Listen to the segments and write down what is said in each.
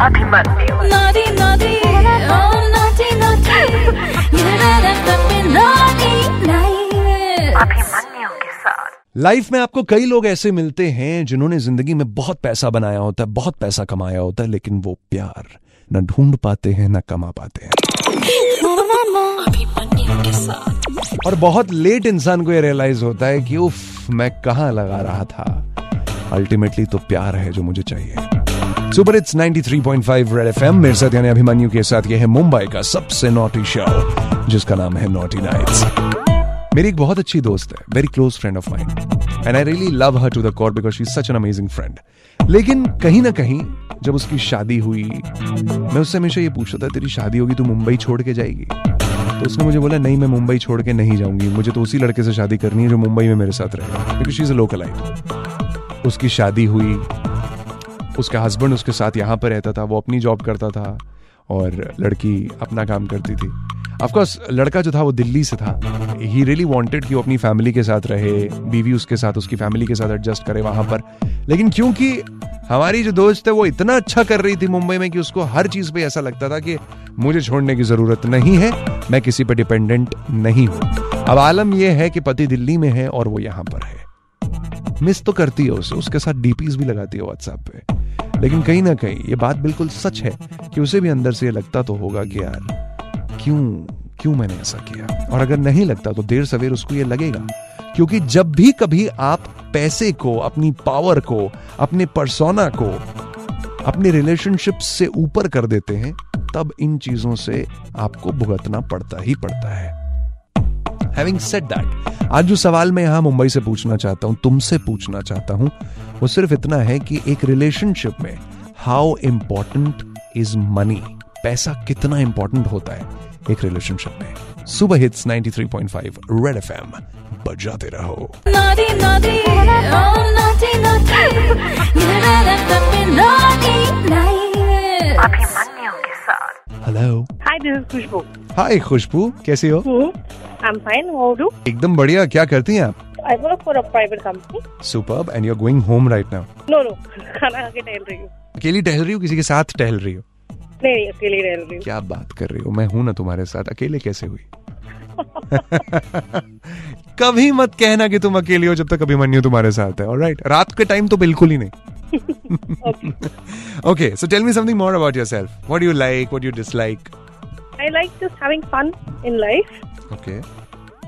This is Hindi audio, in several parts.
अभिमन्यु तब naughty. Night अभिमन्यु के साथ लाइफ में आपको कई लोग ऐसे मिलते हैं जिन्होंने ज़िंदगी में बहुत पैसा बनाया होता है, बहुत पैसा कमाया होता है, लेकिन वो प्यार न ढूंढ पाते हैं, न कमा पाते हैं। और बहुत लेट इंसान को ये रियलाइज़ होता है कि, उफ, मैं कहाँ लगा रहा था? अल्टीमेटली तो प्यार है जो मुझे चाहिए। सुपर इट्स 93.5 रेड एफएम मेरे साथ यानी अभिमन्यु के साथ ये है मुंबई का सबसे नॉटी शो जिसका नाम है नॉटी नाइट्स मेरी एक बहुत अच्छी दोस्त है very close friend of mine and I really love her to the core because she is such an amazing friend लेकिन कहीं ना कहीं जब उसकी शादी हुई, मैं उससे हमेशा ये पूछता था, तेरी शादी होगी तो मुंबई छोड़ के जाएगी? तो उसने मुझे बोला, नहीं, मैं मुंबई छोड़ के नहीं जाऊँगी। मुझे तो उसी लड़के से शादी करनी है जो मुंबई में मेरे साथ रहेगा because she is a localite उसकी शादी हुई, उसका हस्बैंड उसके साथ यहाँ पर रहता था, वो अपनी जॉब करता था और लड़की अपना काम करती थी। ऑफकोर्स लड़का जो था वो दिल्ली से था। ही रियली वॉन्टेड कि वो अपनी फैमिली के साथ रहे, बीवी उसके साथ, उसकी फैमिली के साथ एडजस्ट करे वहाँ पर। लेकिन क्योंकि हमारी जो दोस्त है, वो इतना अच्छा कर रही थी मुंबई में कि उसको हर चीज़ पे ऐसा लगता था कि मुझे छोड़ने की ज़रूरत नहीं है, मैं किसी पर डिपेंडेंट नहीं हूँ। अब आलम यह है कि पति दिल्ली में है और वो यहाँ पर है। मिस तो करती है उसे, उसके साथ डीपीज भी लगाती है व्हाट्सएप पे। लेकिन कहीं ना कहीं ये बात बिल्कुल सच है कि उसे भी अंदर से ये लगता तो होगा कि यार, क्यों क्यों मैंने ऐसा किया? और अगर नहीं लगता तो देर सवेर उसको ये लगेगा। क्योंकि जब भी कभी आप पैसे को, अपनी पावर को, अपने परसोना को, अपने रिलेशनशिप से ऊपर कर देते हैं, तब इन चीज़ों से आपको भुगतना पड़ता ही पड़ता है। हैविंग सेड दैट आज जो सवाल मैं यहाँ मुंबई से पूछना चाहता हूँ तुमसे पूछना चाहता हूँ वो सिर्फ़ इतना है कि एक रिलेशनशिप में हाउ इंपॉर्टेंट इज़ मनी पैसा कितना इंपॉर्टेंट होता है एक रिलेशनशिप में? सुबह हिट्स 93.5 रेड एफएम बजाते रहो। naughty oh hello Hi, this is Khushbu. Hi Khushbu कैसी हो। I'm fine. How are एकदम बढ़िया। क्या करती हैं आप? I work for a private company. Superb and you are going home right now No, no. खाना खा के टहल रही हूँ। अकेली टहल रही हो? किसी के साथ टहल रही हो? नहीं नहीं अकेली टहल रही हूँ। क्या बात कर रही हो? मैं हूँ ना तुम्हारे साथ। अकेले कैसे हुई? कभी मत कहना कि तुम अकेली हो जब तक कभी अभिमन्यु तुम्हारे साथ है। ऑलराइट रात के टाइम तो बिल्कुल ही नहीं। Okay so tell me something more about yourself what do you like what do you dislike I like just having fun in life. Okay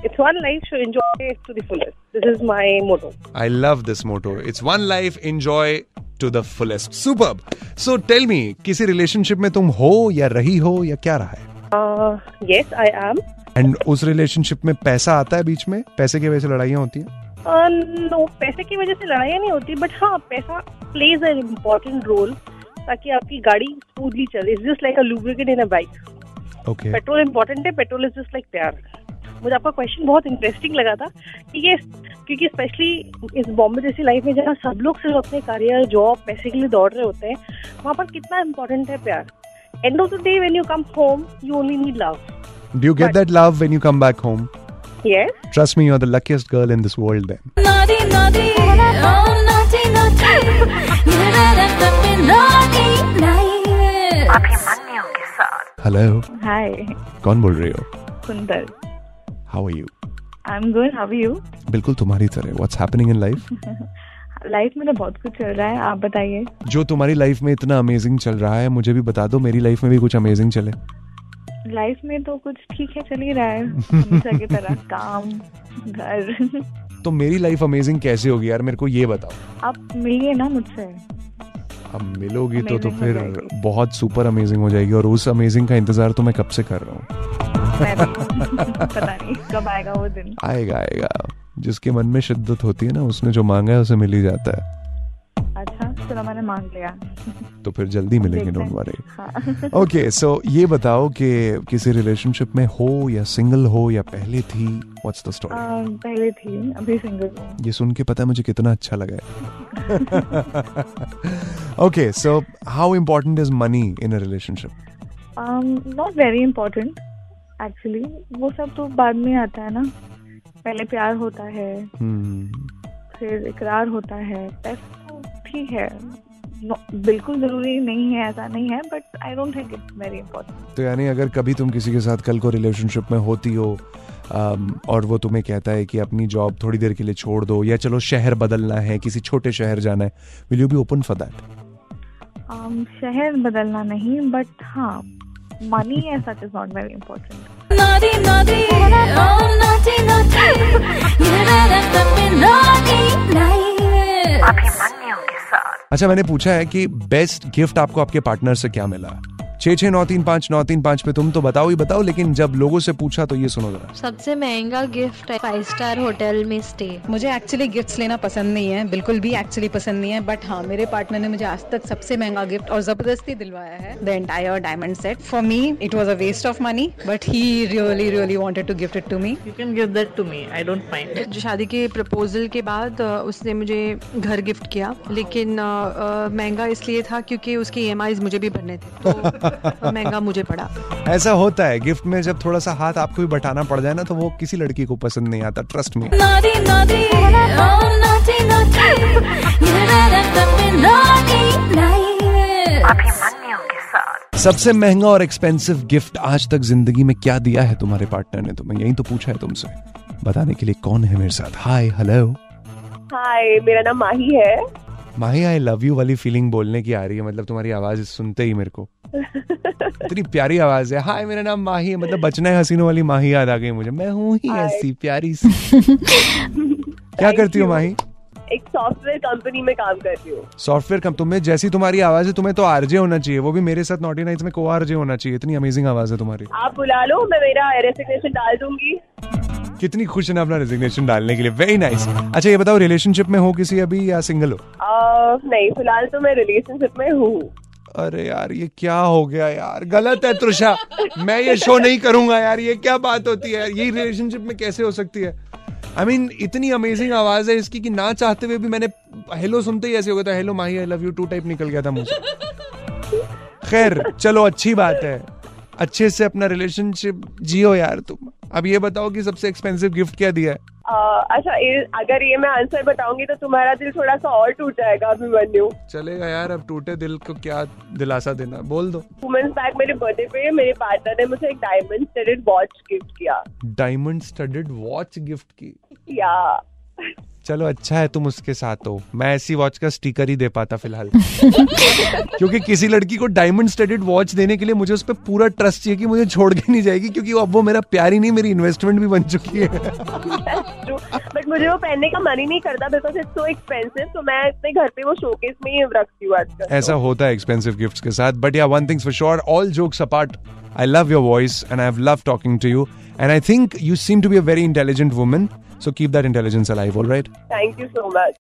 It's one life, so enjoy it to the fullest. This is my motto. I love this motto it's one life enjoy to the fullest superb so tell me किसी रिलेशनशिप में तुम हो या रही हो या क्या रहा है? Uh, yes, I am. And उस रिलेशनशिप में पैसा आता है बीच में? पैसे की वजह से लड़ाइयाँ होती हैं? Uh, no, पैसे की वजह से लड़ाइयाँ नहीं होती बट हाँ पैसा प्लेज एन इम्पोर्टेंट रोल ताकि आपकी गाड़ी स्मूथली चले. It's just like a lubricant in a bike okay petrol important है पेट्रोल इज़ जस्ट लाइक प्यार. मुझे आपका क्वेश्चन बहुत इंटरेस्टिंग लगा था कि ये क्योंकि स्पेशली इस बॉम्बे जैसी लाइफ में जहाँ सब लोग सिर्फ़ अपने करियर जॉब पैसे के लिए दौड़ रहे होते हैं वहाँ पर कितना इम्पोर्टेंट है प्यार। End of the day when you come home you only need love Do you get that love when you come back home? Yes Trust me, you're the luckiest girl in this world then. naughty naughty oh naughty naughty. Hello. Hi, कौन बोल रही हो? Kundal. How are you? I'm good. How are you? बिल्कुल तुम्हारी तरह What's happening in life? Life में तो बहुत कुछ चल रहा है आप बताइए जो तुम्हारी लाइफ में इतना अमेजिंग चल रहा है मुझे भी बता दो मेरी लाइफ में भी कुछ अमेजिंग चले लाइफ में तो कुछ ठीक है चल ही रहा है की तरह काम घर तो मेरी लाइफ अमेजिंग कैसे होगी यार मेरे को ये बताओ आप मिलिए ना मुझसे अब मिलोगी तो तो फिर बहुत सुपर अमेजिंग हो जाएगी और उस अमेजिंग का इंतज़ार तो मैं कब से कर रहा हूँ मैं पता नहीं कब आएगा वो दिन। आएगा आएगा। जिसके मन में शिद्दत होती है ना उसने जो मांगा है उसे मिल ही जाता है। अच्छा चलो मैंने मांग लिया। तो फिर जल्दी मिलेंगे डोंट वरी ओके सो ये बताओ कि किसी रिलेशनशिप में हो या सिंगल हो या पहले थी? व्हाट्स द स्टोरी पहले थी अभी सिंगल हूँ। ये सुन के पता है मुझे कितना अच्छा लगा है। Okay so how important is money in a relationship not very important actually वो सब तो बाद में आता है ना। पहले प्यार होता है हम्म, फिर इकरार होता है तो ठीक है। No, बिल्कुल ज़रूरी नहीं है ऐसा नहीं है but I don't think it's very important तो यानी अगर कभी तुम किसी के साथ कल को रिलेशनशिप में होती हो अम, और वो तुम्हें कहता है कि अपनी जॉब थोड़ी देर के लिए छोड़ दो या चलो शहर बदलना है किसी छोटे शहर जाना है will you be open for that um, शहर बदलना नहीं बट हाँ money as such is not very important Naughty, naughty, oh naughty, naughty. ये मेरे FM naughty नहीं अभिमन्यु अच्छा मैंने पूछा है कि बेस्ट गिफ्ट आपको आपके पार्टनर से क्या मिला छः छः नौ तीन पाँच नौ तीन पाँच पे तुम तो बताओ ही बताओ लेकिन जब लोगों से पूछा तो ये सुनो जरा सबसे महँगा गिफ्ट है फाइव स्टार होटल में स्टे मुझे एक्चुअली गिफ्ट्स लेना पसंद नहीं है बिल्कुल भी एक्चुअली पसंद नहीं है बट हाँ मेरे पार्टनर ने मुझे आज तक सबसे महँगा गिफ्ट और ज़बरदस्ती दिलवाया है the entire diamond set for me it was a waste of money but he really really wanted to gift it to me You can give that to me. I don't mind. जो शादी के प्रपोजल के बाद उसने मुझे घर गिफ्ट किया लेकिन महँगा इसलिए था क्योंकि उसकी ई मुझे भी भरने थे तो महँगा मुझे पड़ा। ऐसा होता है गिफ्ट में जब थोड़ा सा हाथ आपको भी बटाना पड़ जाए ना तो वो किसी लड़की को पसंद नहीं आता ट्रस्ट में सबसे महँगा और एक्सपेंसिव गिफ्ट आज तक ज़िंदगी में क्या दिया है तुम्हारे पार्टनर ने तुम्हें? यही तो पूछा है तुमसे। बताने के लिए कौन है मेरे साथ? हाय हेलो हाय मेरा नाम माही है। माही आई लव यू वाली फीलिंग बोलने की आ रही है मतलब तुम्हारी आवाज़ सुनते ही मेरे को। इतनी प्यारी आवाज़ है। हाय मेरा नाम माही है। मतलब बचना है हसीनों वाली माही याद आ गई मुझे। मैं हूँ ही ऐसी प्यारी सी। क्या करती हो माही? एक सॉफ्टवेयर कंपनी में काम करती हूँ। सॉफ्टवेयर कम तुम्हें जैसी तुम्हारी आवाज़ है तुम्हें तो आरजे होना चाहिए। वो भी मेरे साथ नॉटी नाइट्स में को आरजे होना चाहिए। इतनी अमेजिंग आवाज़ है तुम्हारी। आप बुला लो मैं मेरा रेसिग्नेशन डाल दूँगी। कितनी खुश है ना अपना रेजिग्नेशन डालने के लिए। वेरी नाइस अच्छा ये बताओ रिलेशनशिप में हो किसी अभी या सिंगल हो? आ, नहीं फ़िलहाल तो मैं रिलेशनशिप में हूँ। अरे यार ये क्या हो गया यार? गलत है त्रुषा मैं ये शो नहीं करूँगा यार ये क्या बात होती है ये रिलेशनशिप में कैसे हो सकती है? आई I मीन mean, इतनी अमेजिंग आवाज़ है इसकी कि ना चाहते हुए भी मैंने हेलो सुनते ही ऐसे हो गया था hello Mahi I love you too type निकल गया था मुझे खैर चलो अच्छी बात है। अच्छे से अपना रिलेशनशिप जियो यार तुम। अब ये बताओ कि सबसे एक्सपेंसिव गिफ्ट क्या दिया है? अच्छा ये, अगर ये मैं आंसर बताऊँगी तो तुम्हारा दिल थोड़ा सा और टूट जाएगा अभी अभिमन्यु। चलेगा यार अब टूटे दिल को क्या दिलासा देना। बोल दो। वुमेन्स बैग मेरे बर्थडे पे मेरे पार्टनर ने मुझे एक डायमंड स्टडेड वॉच गिफ्ट किया। डायमंड स्टडेड वॉच गिफ्ट की? या चलो अच्छा है तुम उसके साथ हो। मैं ऐसी वॉच का स्टिकर ही दे पाता फ़िलहाल। क्योंकि किसी लड़की को डायमंड स्टडेड वॉच देने के लिए मुझे उस पर पूरा ट्रस्ट चाहिए कि मुझे छोड़ के नहीं जाएगी क्योंकि अब वो मेरा प्यार ही नहीं मेरी इन्वेस्टमेंट भी बन चुकी है। बट मुझे वो पहनने का मन ही नहीं करता बिकॉज़ इट्स सो एक्सपेंसिव तो मैं अपने घर पे वो शोकेस में ही रखती हूँ आजकल। ऐसा होता है एक्सपेंसिव गिफ्ट्स के साथ but yeah one things for sure all jokes apart I love your voice and I have love talking to you And I think you seem to be a very intelligent woman. So keep that intelligence alive, all right? Thank you so much.